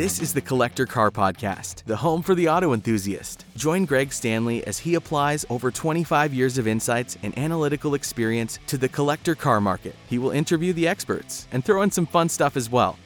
This is the Collector Car Podcast, the home for the auto enthusiast. Join Greg Stanley as he applies over 25 years of insights and analytical experience to the collector car market. He will interview the experts and throw in some fun stuff as well.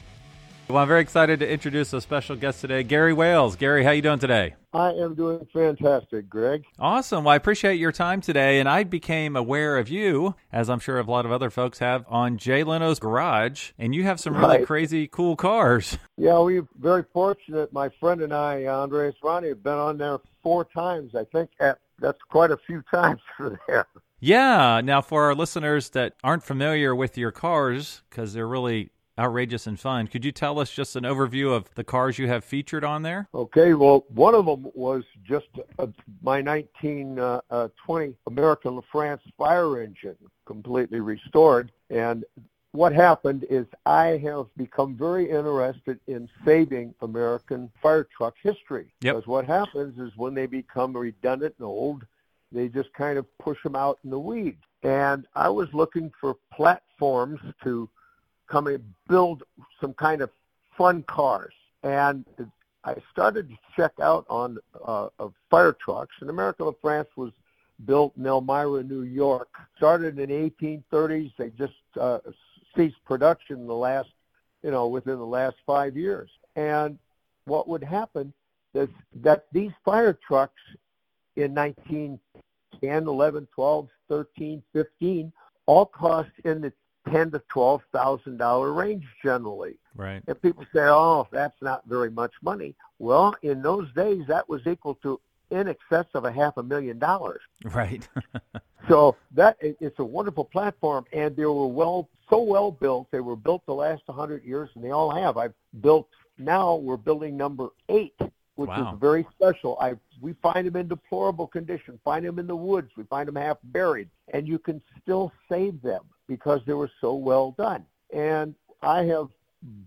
Well, I'm very excited to introduce a special guest today, Gary Wales. Gary, how you doing today? I am doing fantastic, Greg. Awesome. Well, I appreciate your time today, and I became aware of you, as I'm sure a lot of other folks have, on Jay Leno's Garage, and you have some really Right. crazy, cool cars. Yeah, we're very fortunate. My friend and I, Andreas Aranda, have been on there four times. I think at, that's quite a few times for there. Yeah. Now, for our listeners that aren't familiar with your cars, because they're really outrageous and fun, could you tell us just an overview of the cars you have featured on there? Okay, well, one of them was just uh, my 1920 American LaFrance fire engine, completely restored. And what happened is I have become very interested in saving American fire truck history. Yep. Because what happens is when they become redundant and old, they just kind of push them out in the weeds. And I was looking for platforms to come and build some kind of fun cars. And I started to check out on uh, of fire trucks. And American LaFrance was built in Elmira, New York. Started in the 1830s. They just uh, ceased production in the last, you know, within the last five years. And what would happen is that these fire trucks in 1910, 11, 12, 13, 15 all cost in the ten to twelve thousand dollar range generally. Right. And people say, "Oh, that's not very much money." Well, in those days, that was equal to in excess of a half a million dollars. Right. So that it's a wonderful platform, and they were well so well built. They were built the last 100 years, and they all have. I've built now. We're building number eight, which Wow. is very special. I we find them in deplorable condition. Find them in the woods. We find them half buried, and you can still save them because they were so well done. And I have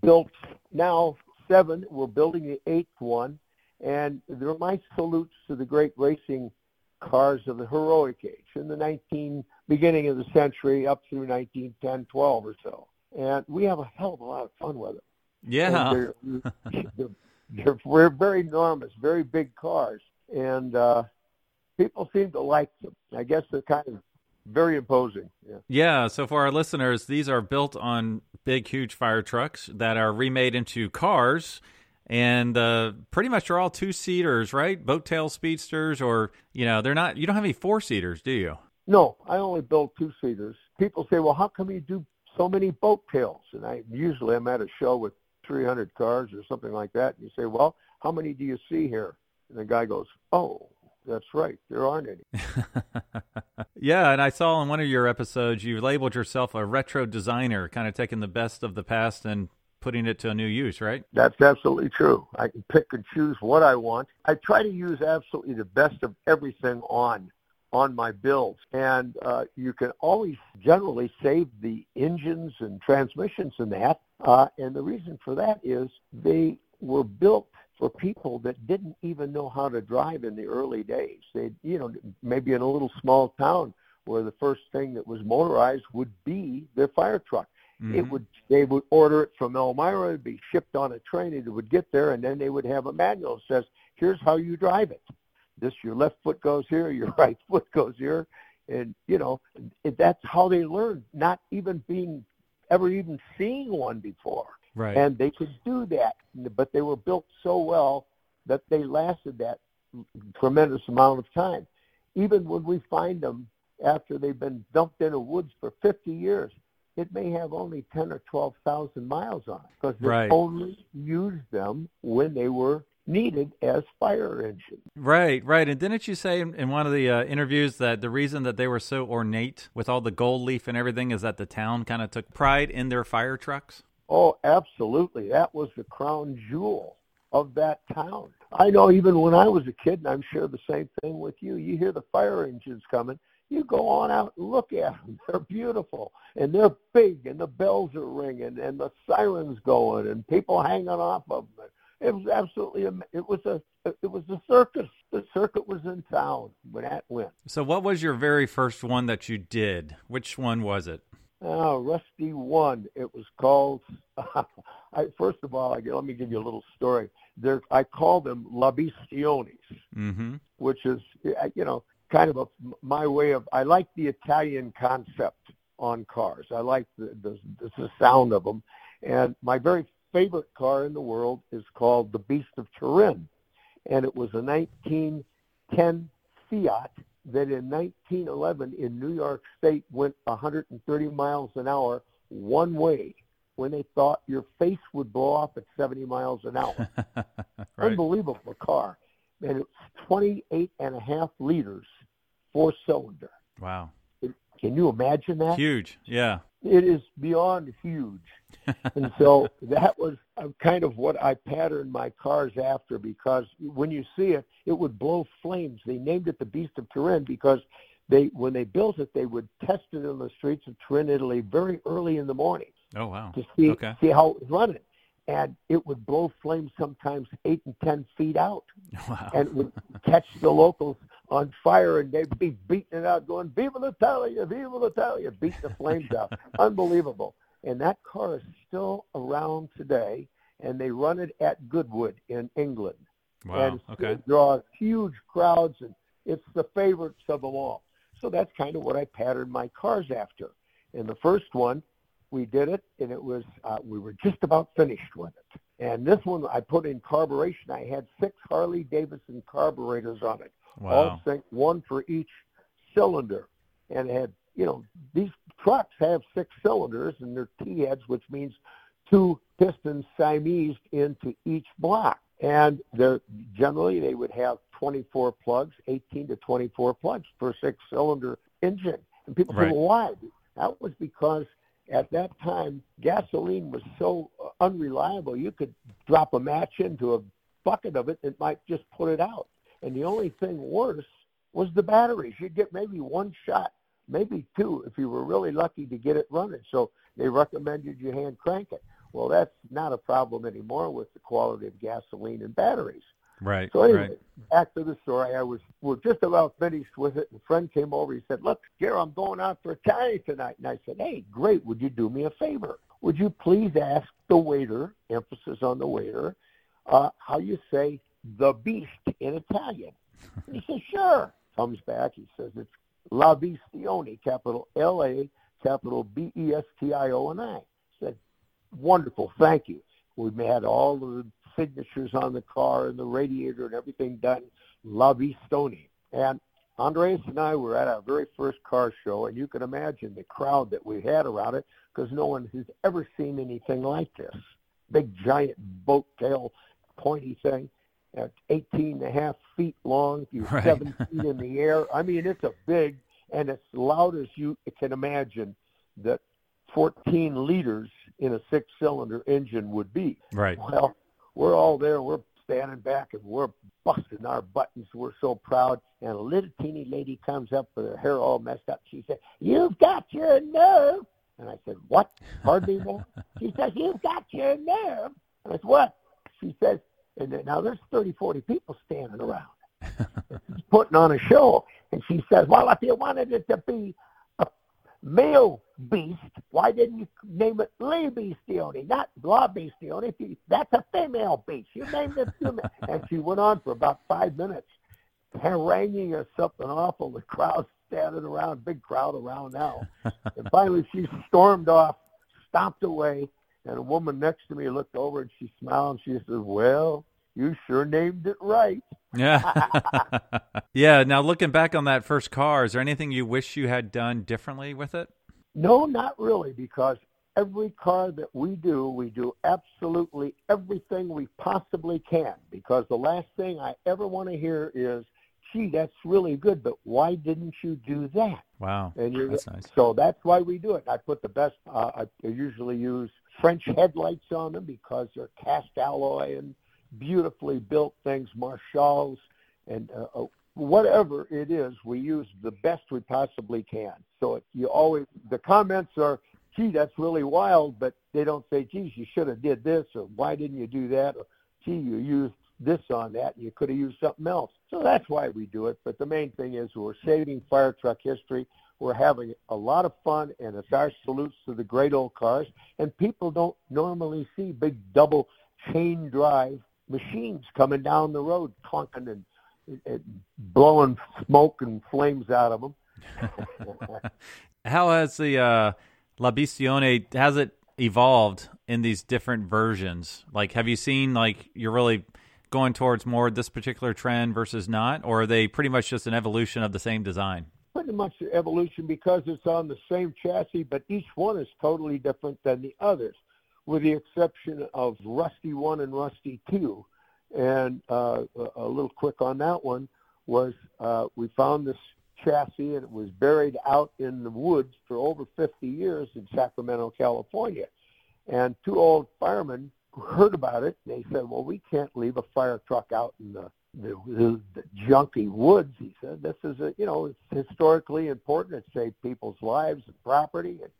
built now seven. We're building the eighth one, and they're my salutes to the great racing cars of the heroic age in the 19 beginning of the century up through 1910, 12 or so. And we have a hell of a lot of fun with them. Yeah. They're, they're, they're, we're very enormous, very big cars, and uh, people seem to like them. I guess they're kind of very imposing. Yeah. Yeah, so for our listeners, these are built on big, huge fire trucks that are remade into cars, and uh, pretty much are all two seaters, right? Boat tail speedsters, or you know, they're not. You don't have any four seaters, do you? No, I only build two seaters. People say, "Well, how come you do so many boat tails?" And I usually I'm at a show with 300 cars or something like that, and you say, "Well, how many do you see here?" And the guy goes, "Oh, that's right, there aren't any." yeah, and I saw in one of your episodes you labeled yourself a retro designer, kind of taking the best of the past and putting it to a new use, right? That's absolutely true. I can pick and choose what I want. I try to use absolutely the best of everything on on my builds, and uh, you can always generally save the engines and transmissions in that. Uh, and the reason for that is they were built for people that didn't even know how to drive in the early days. They, you know, maybe in a little small town where the first thing that was motorized would be their fire truck. It Mhm. would they would order it from Elmira, it'd be shipped on a train, it would get there, and then they would have a manual that says, "Here's how you drive it. This your left foot goes here, your right foot goes here," and you know that's how they learned, not even being ever even seeing one before, right. and they could do that, but they were built so well that they lasted that tremendous amount of time. Even when we find them after they've been dumped in the woods for 50 years, it may have only 10 or 12,000 miles on it because they Right. only used them when they were needed as fire engines. Right, right. And didn't you say in, in one of the uh, interviews that the reason that they were so ornate with all the gold leaf and everything is that the town kind of took pride in their fire trucks? Oh, absolutely. That was the crown jewel of that town. I know even when I was a kid, and I'm sure the same thing with you, you hear the fire engines coming, you go on out and look at them. They're beautiful, and they're big, and the bells are ringing, and the sirens going, and people hanging off of them. It was absolutely, it was a, it was a circus. The circuit was in town when that went. So, what was your very first one that you did? Which one was it? Oh, Rusty One. It was called. I, first of all, I, let me give you a little story. There, I call them La Bestionis, Mm-hmm. which is, you know, kind of a, my way of. I like the Italian concept on cars. I like the, the the sound of them, and my very favorite car in the world is called the Beast of Turin, and it was a 1910 Fiat that in 1911 in New York State went 130 miles an hour one way when they thought your face would blow off at 70 miles an hour. right. Unbelievable car. And it's 28 and a half liters, four cylinder. Wow. Can you imagine that? Huge. Yeah. It is beyond huge. and so that was uh, kind of what I patterned my cars after because when you see it, it would blow flames. They named it the Beast of Turin because they, when they built it, they would test it in the streets of Turin, Italy, very early in the morning Oh wow. to see Okay. see how it was running, and it would blow flames sometimes eight and ten feet out, Wow. and it would catch the locals on fire, and they'd be beating it out, going "Viva l'Italia, Viva l'Italia," beating the flames out. Unbelievable. And that car is still around today, and they run it at Goodwood in England, wow. and Okay. it draws huge crowds, and it's the favorites of them all. So that's kind of what I patterned my cars after. And the first one, we did it, and it was uh, we were just about finished with it. And this one, I put in carburation. I had six Harley Davidson carburetors on it, all Wow. sync, one for each cylinder, and had you know these trucks have six cylinders, and they're T heads, which means two pistons Siamese into each block. And they're generally they would have 24 plugs, 18 to 24 plugs per six-cylinder engine. And people Right. say, well, why? That was because at that time gasoline was so uh, unreliable. You could drop a match into a bucket of it, and it might just put it out. And the only thing worse was the batteries. You'd get maybe one shot, maybe two, if you were really lucky to get it running. So they recommended you hand crank it. Well, that's not a problem anymore with the quality of gasoline and batteries. Right. So anyway, Right. back to the story. I was we're just about finished with it. And a friend came over. He said, "Look, Gary, I'm going out for a Italian tonight." And I said, "Hey, great. Would you do me a favor? Would you please ask the waiter, emphasis on the waiter, uh, how you say the beast in Italian?" And he says, "Sure." Comes back. He says, "It's La Bestioni, capital L A, capital B E S T I O N I." I Said, "Wonderful. Thank you." We had all the signatures on the car and the radiator and everything done, La Bestioni. And Andreas and I were at our very first car show, and you can imagine the crowd that we had around it because no one has ever seen anything like this. Big, giant boat tail, pointy thing, at 18 and a half feet long, you're Right. seven feet in the air. I mean, it's a big, and as loud as you can imagine that 14 liters in a six-cylinder engine would be. Right. Well, we're all there. We're standing back and we're busting our buttons. We're so proud. And a little teeny lady comes up with her hair all messed up. She said, "You've got your nerve." And I said, "What? Ma'am?" She says, "You've got your nerve." And I said, "What?" She says, and now there's 30, 40 people standing around. Putting on a show. And she says, well, if you wanted it to be a male beast, why didn't you name it Le Bestione, not La Bestione? That's a female beast. You named it female. and she went on for about five minutes, haranguing us something awful. The crowd standing around, big crowd around now. and finally she stormed off, stomped away, and a woman next to me looked over and she smiled and she said, well, you sure named it right. Yeah. yeah. Now, looking back on that first car, is there anything you wish you had done differently with it? No, not really, because every car that we do, we do absolutely everything we possibly can. Because the last thing I ever want to hear is, gee, that's really good, but why didn't you do that? Wow. And you're, That's nice. so that's why we do it. I put the best, uh, I usually use French headlights on them because they're cast alloy and beautifully built things, Marchals, and uh, uh, whatever it is, we use the best we possibly can. So it, you always, the comments are, gee, that's really wild, but they don't say, geez, you should have did this, or why didn't you do that, or gee, you used this on that, and you could have used something else. So that's why we do it. But the main thing is we're saving fire truck history. we're having a lot of fun, and it's our salutes to the great old cars. And people don't normally see big double chain drive machines coming down the road, clunking and, and blowing smoke and flames out of them. How has the uh, La Bestioni has it evolved in these different versions? Like, have you seen like you're really going towards more this particular trend versus not, or are they pretty much just an evolution of the same design? Pretty much the evolution because it's on the same chassis, but each one is totally different than the others, with the exception of Rusty One and Rusty Two. And uh, a little quick on that one was uh, we found this chassis and it was buried out in the woods for over 50 years in Sacramento, California. And two old firemen heard about it. They said, "Well, we can't leave a fire truck out in the the, the, the junky woods." He said, "This is a you know it's historically important. It saved people's lives and property." And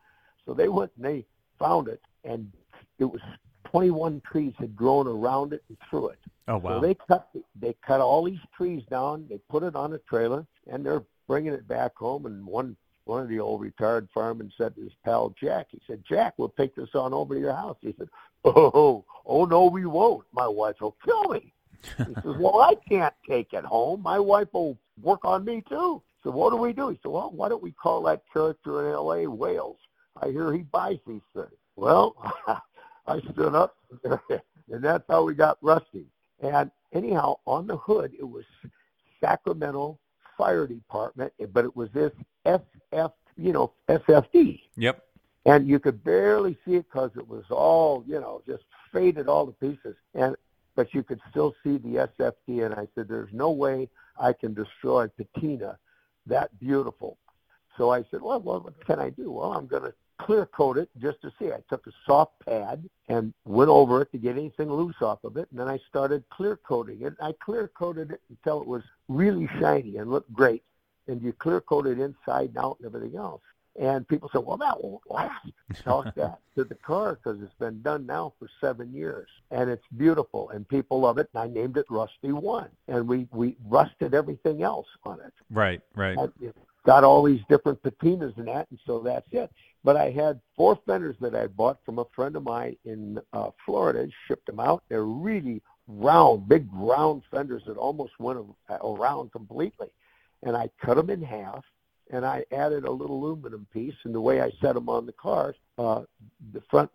so they went and they found it, and it was 21 trees had grown around it and through it. Oh wow! So they cut they cut all these trees down. They put it on a trailer, and they're bringing it back home. And one one of the old retired firemen said to his pal Jack, he said, Jack, we'll take this on over to your house. He said, Oh, oh no, we won't. My wife will kill me. He says, Well, I can't take it home. My wife will work on me too. So what do we do? He said, Well, why don't we call that character in L.A. Wales? I hear he buys these things. Well, I stood up, and that's how we got Rusty. And anyhow, on the hood, it was Sacramento Fire Department, but it was this SF, you know, SFD. Yep. And you could barely see it because it was all, you know, just faded all to pieces. And but you could still see the SFD. And I said, "There's no way I can destroy patina that beautiful." So I said, "Well, what can I do?" Well, I'm going to clear coat it just to see. I took a soft pad and went over it to get anything loose off of it, and then I started clear coating it. I clear coated it until it was really shiny and looked great. And you clear coat it inside and out and everything else. And people say, well, that won't last. Talk that to the car because it's been done now for seven years. And it's beautiful. And people love it. And I named it Rusty One. And we, we rusted everything else on it. Right, right. And got all these different patinas and that. And so that's it. But I had four fenders that I bought from a friend of mine in uh, Florida. Shipped them out. They're really round, big round fenders that almost went around completely. And I cut them in half, and I added a little aluminum piece. And the way I set them on the cars, uh, the front,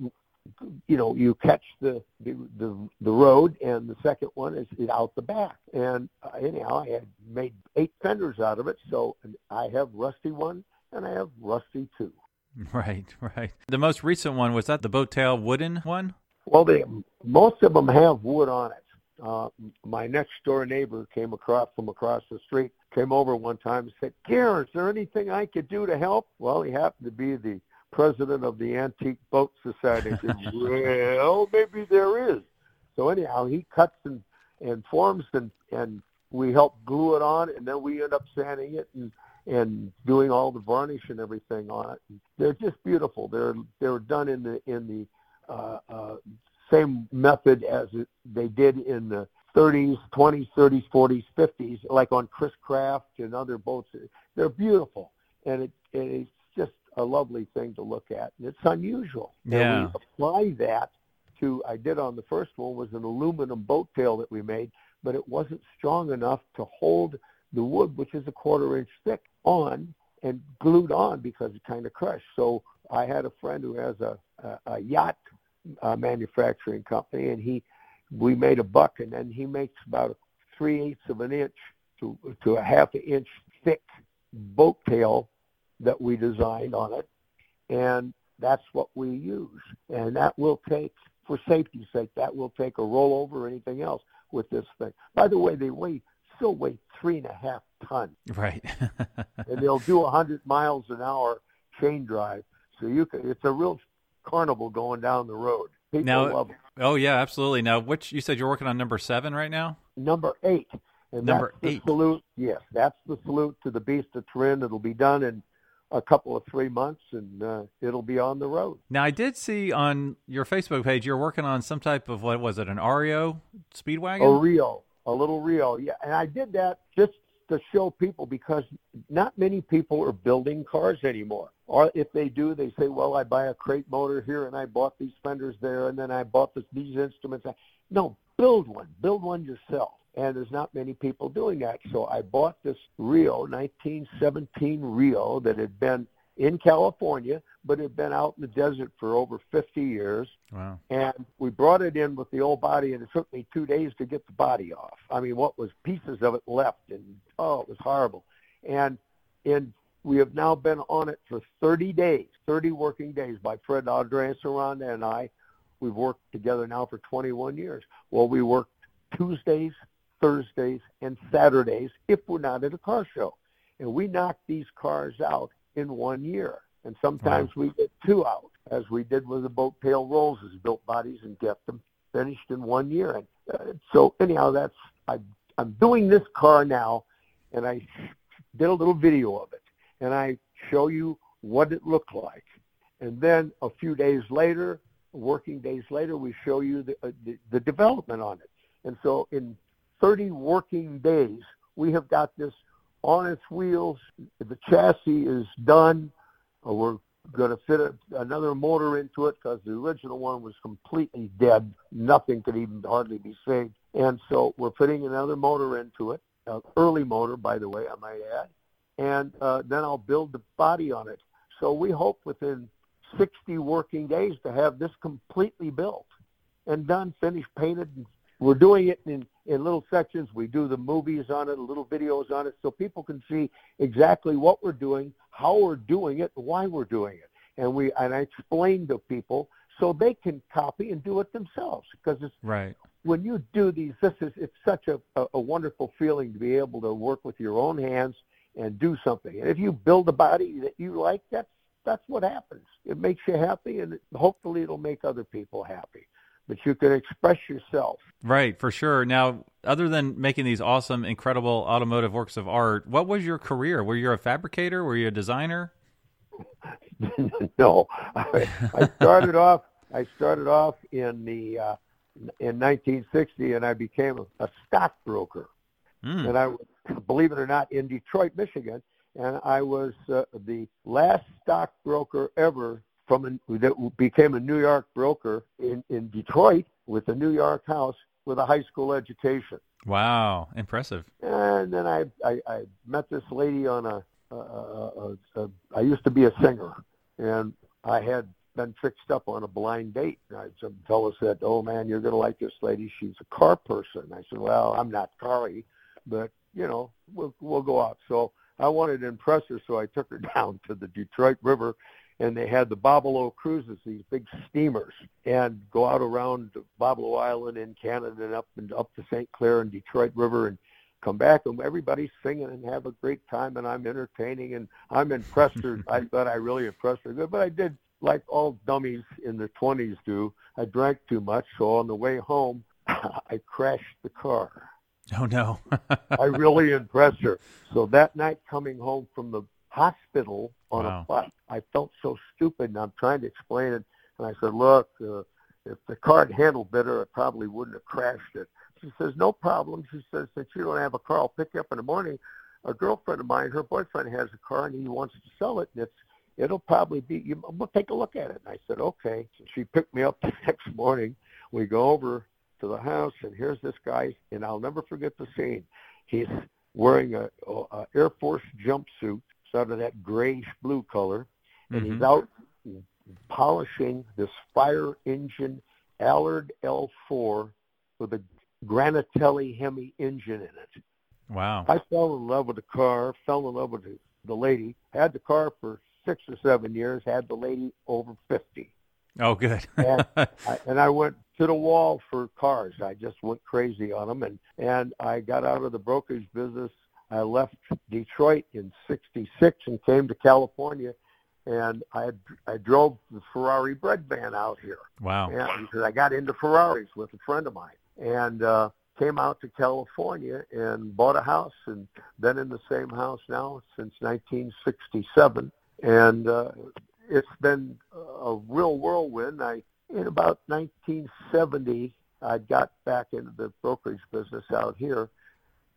you know, you catch the, the the the road, and the second one is, out the back. And uh, anyhow, I had made eight fenders out of it. So I have rusty one, and I have rusty two. Right, right. The most recent one was that the boat tail wooden one. Well, they most of them have wood on it. Uh, my next door neighbor came across from across the street, came over one time and said, Gare, is there anything I could do to help? Well, he happened to be the president of the Antique Boat Society. I said, well, maybe there is. So anyhow, he cuts and, and forms and, and we help glue it on and then we end up sanding it and, and doing all the varnish and everything on it. They're just beautiful. They're, they're done in the, in the, uh, uh, same method as it, they did in the 30s, 20s, 30s, 40s, 50s, like on Chris Craft and other boats. They're beautiful, and it, it's just a lovely thing to look at. And it's unusual. Yeah. And we apply that to, I did on the first one, was an aluminum boat tail that we made, but it wasn't strong enough to hold the wood, which is a quarter inch thick, on and glued on because it kind of crushed. So I had a friend who has a, a, a yacht uh, manufacturing company, and he we made a buck, and then he makes about three eighths of an inch to to a half an inch thick boat tail that we designed on it, and that's what we use, and that will take for safety's sake that will take a rollover or anything else with this thing. By the way, they weigh still weigh three and a half tons. Right. and they'll do a hundred miles an hour chain drive. So you can it's a real carnival going down the road. People now, love it. Oh yeah, absolutely. Now, which you said you're working on number seven right now? Number eight. And number that's the eight. Salute. Yes, that's the salute to the Beast of Turin. It'll be done in a couple of three months, and uh, it'll be on the road. Now, I did see on your Facebook page you're working on some type of what was it, an REO Speedwagon? A REO, a little REO. Yeah, and I did that just to show people because not many people are building cars anymore. Or if they do, they say, "Well, I buy a crate motor here, and I bought these fenders there, and then I bought this, these instruments." No, build one. Build one yourself. And there's not many people doing that. So I bought this REO, 1917 Rio, that had been in California, but it had been out in the desert for over 50 years. Wow. And we brought it in with the old body, and it took me two days to get the body off. I mean, what was pieces of it left, and oh, it was horrible. And in we have now been on it for 30 days, 30 working days by Fred Andreas Aranda and I. We've worked together now for 21 years. Well, we work Tuesdays, Thursdays, and Saturdays if we're not at a car show. And we knock these cars out in one year. And sometimes we get two out, as we did with the Boat Tail Roses, built bodies and get them finished in one year. And uh, so anyhow, that's I, I'm doing this car now, and I did a little video of it, and I show you what it looked like. And then a few days later, working days later, we show you the, uh, the, the development on it. And so in 30 working days, we have got this on its wheels. The chassis is done. Uh, we're going to fit a, another motor into it because the original one was completely dead. Nothing could even hardly be saved. And so we're putting another motor into it, an early motor, by the way, I might add. And uh, then I'll build the body on it. So we hope within 60 working days to have this completely built and done, finished, painted, and we're doing it in, in little sections. We do the movies on it, little videos on it, so people can see exactly what we're doing, how we're doing it, why we're doing it. And we and I explain to people so they can copy and do it themselves because it's right. When you do these, this is it's such a, a, a wonderful feeling to be able to work with your own hands and do something. And if you build a body that you like, that's that's what happens. It makes you happy, and hopefully it'll make other people happy but you could express yourself. Right, for sure. Now, other than making these awesome, incredible automotive works of art, what was your career? Were you a fabricator? Were you a designer? no, I, I started off. I started off in the uh, in 1960, and I became a, a stockbroker. Mm. And I, believe it or not, in Detroit, Michigan, and I was uh, the last stockbroker ever from a, that became a New York broker in, in Detroit with a New York house with a high school education. Wow, impressive. And then I I, I met this lady on a, a, a, a I used to be a singer, and I had been fixed up on a blind date. And I, some fellow said, "Oh man, you're going to like this lady. She's a car person." I said, "Well, I'm not carry, but you know, we'll we'll go out." So I wanted to impress her, so I took her down to the Detroit River and they had the Boblo cruises, these big steamers, and go out around Boblo Island in Canada and up and up the St. Clair and Detroit River and come back and everybody's singing and have a great time and I'm entertaining and I'm impressed her. I thought I really impressed her good, but I did like all dummies in their 20s do. I drank too much, so on the way home, I crashed the car. Oh no! I really impressed her. So that night, coming home from the hospital on wow. a bus. I felt so stupid, and I'm trying to explain it. And I said, "Look, uh, if the car had handled better, it probably wouldn't have crashed it." She says, "No problem." She says, "Since you don't have a car, I'll pick you up in the morning." A girlfriend of mine, her boyfriend has a car, and he wants to sell it, and it's it'll probably be. You, we'll take a look at it. And I said, "Okay." She picked me up the next morning. We go over to the house, and here's this guy, and I'll never forget the scene. He's wearing a, a Air Force jumpsuit out of that grayish blue color, and mm-hmm. he's out polishing this fire engine Allard L4 with a Granatelli Hemi engine in it. Wow. I fell in love with the car, fell in love with the, the lady, had the car for six or seven years, had the lady over 50. Oh, good. and, I, and I went to the wall for cars. I just went crazy on them, and and I got out of the brokerage business I left Detroit in '66 and came to California, and I I drove the Ferrari bread van out here. Wow! And because I got into Ferraris with a friend of mine, and uh, came out to California and bought a house, and been in the same house now since 1967, and uh, it's been a real whirlwind. I in about 1970, I got back into the brokerage business out here,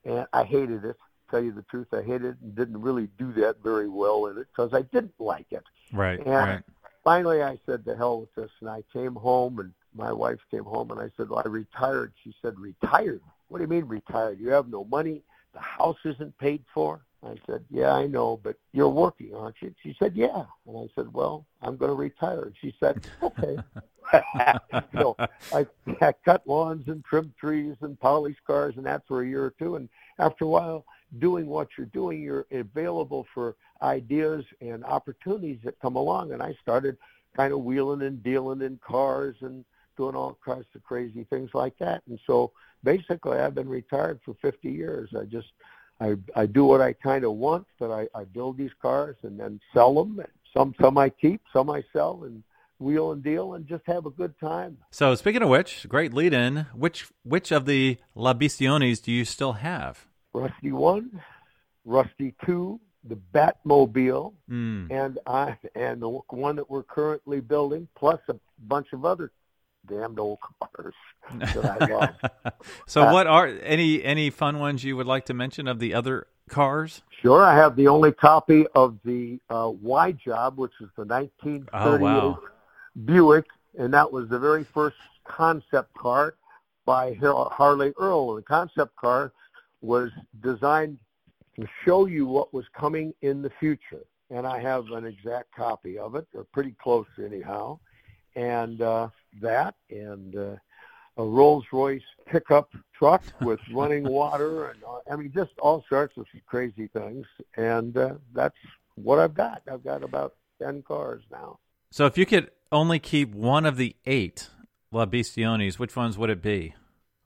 and I hated it tell you the truth, I hated it and didn't really do that very well in it because I didn't like it. Right. And right. finally, I said, "To hell with this," and I came home, and my wife came home, and I said, "Well, I retired." She said, "Retired? What do you mean retired? You have no money. The house isn't paid for." I said, "Yeah, I know, but you're working, aren't you?" She said, "Yeah," and I said, "Well, I'm going to retire." And she said, "Okay." so I, I cut lawns and trimmed trees and polished cars and that for a year or two. And after a while, doing what you're doing, you're available for ideas and opportunities that come along. And I started kind of wheeling and dealing in cars and doing all kinds of crazy things like that. And so basically, I've been retired for 50 years. I just I I do what I kind of want, but I I build these cars and then sell them. Some some I keep, some I sell, and wheel and deal and just have a good time. So speaking of which, great lead in. Which which of the La Bestionis do you still have? Rusty one, Rusty two, the Batmobile, Mm. and I and the one that we're currently building, plus a bunch of other damned old cars that I love. so Uh, what are any any fun ones you would like to mention of the other cars? Sure, I have the only copy of the uh, Y Job, which is the 1938 Oh, wow. Buick, and that was the very first concept car by Harley Earl. The concept car was designed to show you what was coming in the future. And I have an exact copy of it, or pretty close anyhow. And uh, that, and uh, a Rolls Royce pickup truck with running water, and uh, I mean, just all sorts of crazy things. And uh, that's what I've got. I've got about 10 cars now. So if you could only keep one of the eight La Bestionis, which ones would it be?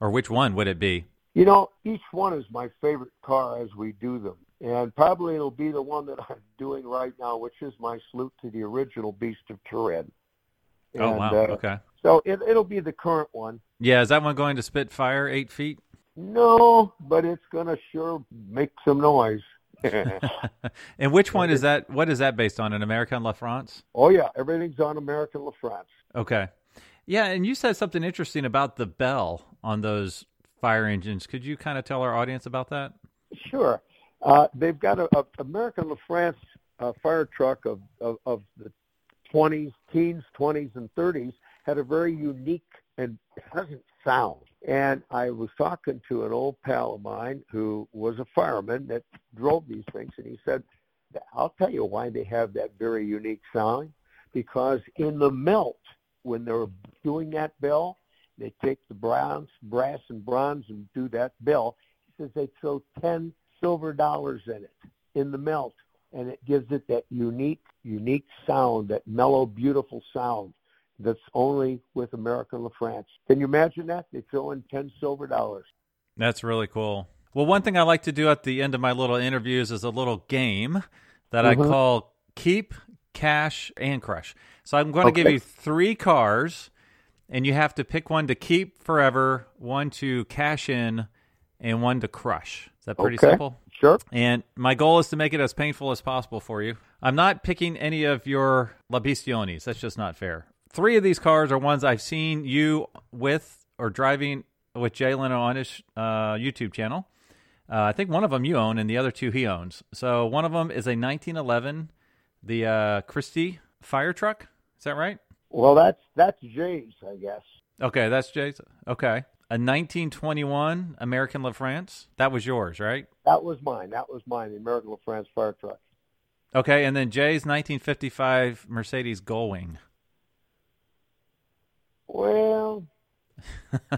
Or which one would it be? You know, each one is my favorite car as we do them. And probably it'll be the one that I'm doing right now, which is my salute to the original Beast of Turin. oh wow. uh, okay. So it, it'll be the current one. Yeah, is that one going to spit fire eight feet? No, but it's going to sure make some noise. and which one is that? What is that based on? An American La France? oh, yeah, everything's on American La France. Okay. Yeah, and you said something interesting about the bell on those fire engines. Could you kind of tell our audience about that? Sure. Uh, they've got a, a American LaFrance uh, fire truck of, of, of the 20s, teens, 20s, and 30s had a very unique and pleasant sound. And I was talking to an old pal of mine who was a fireman that drove these things, and he said, I'll tell you why they have that very unique sound. Because in the melt, when they're doing that bell, they take the bronze, brass and bronze and do that bell. He says they throw 10 silver dollars in it in the melt, and it gives it that unique, unique sound, that mellow, beautiful sound that's only with American LaFrance. Can you imagine that? They throw in 10 silver dollars. That's really cool. Well, one thing I like to do at the end of my little interviews is a little game that I Mhm. call Keep, Cash, and Crush. So I'm going to give you three cars, and you have to pick one to keep forever, one to cash in, and one to crush. Is that pretty Okay. simple? Sure. And my goal is to make it as painful as possible for you. I'm not picking any of your La Bestionis. That's just not fair. Three of these cars are ones I've seen you with or driving with Jay Leno on his uh, YouTube channel. Uh, I think one of them you own, and the other two he owns. So one of them is a 1911, the uh, Christie fire truck. Is that right? Well, that's that's Jay's, I guess. Okay, that's Jay's. Okay. A 1921 American La France. That was yours, right? That was mine. That was mine, the American LaFrance fire truck. Okay, and then Jay's 1955 Mercedes Gullwing. Well,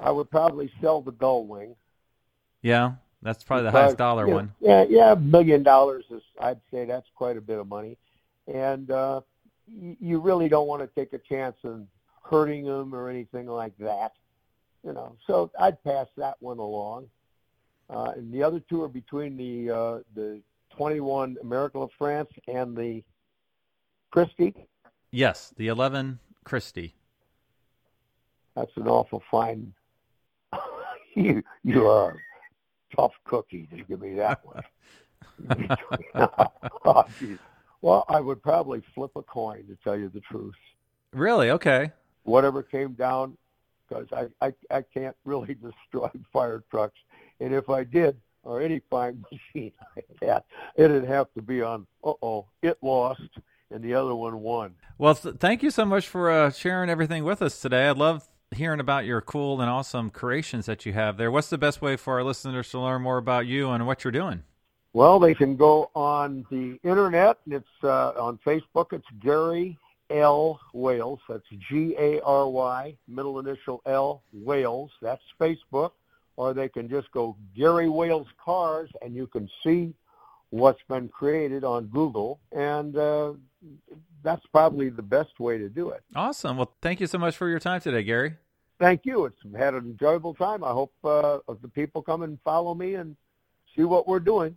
I would probably sell the Gullwing. yeah, that's probably the highest dollar yeah, one. Yeah, yeah, a million dollars is I'd say that's quite a bit of money, and uh, you really don't want to take a chance on hurting them or anything like that, you know. So I'd pass that one along, uh, and the other two are between the uh, the 21 American LaFrance and the Christie. Yes, the 11 Christie. That's an awful fine. you you are a tough cookie to give me that one. oh. Well, I would probably flip a coin to tell you the truth. Really? Okay. Whatever came down, because I, I I can't really destroy fire trucks, and if I did, or any flying machine I had, it'd have to be on. Uh oh, it lost, and the other one won. Well, th- thank you so much for uh, sharing everything with us today. I love hearing about your cool and awesome creations that you have there. What's the best way for our listeners to learn more about you and what you're doing? Well, they can go on the internet. It's uh, on Facebook. It's Gary L. Wales. That's G A R Y, middle initial L, Wales. That's Facebook. Or they can just go Gary Wales Cars and you can see what's been created on Google. And uh, that's probably the best way to do it. Awesome. Well, thank you so much for your time today, Gary. Thank you. It's had an enjoyable time. I hope uh, the people come and follow me and see what we're doing.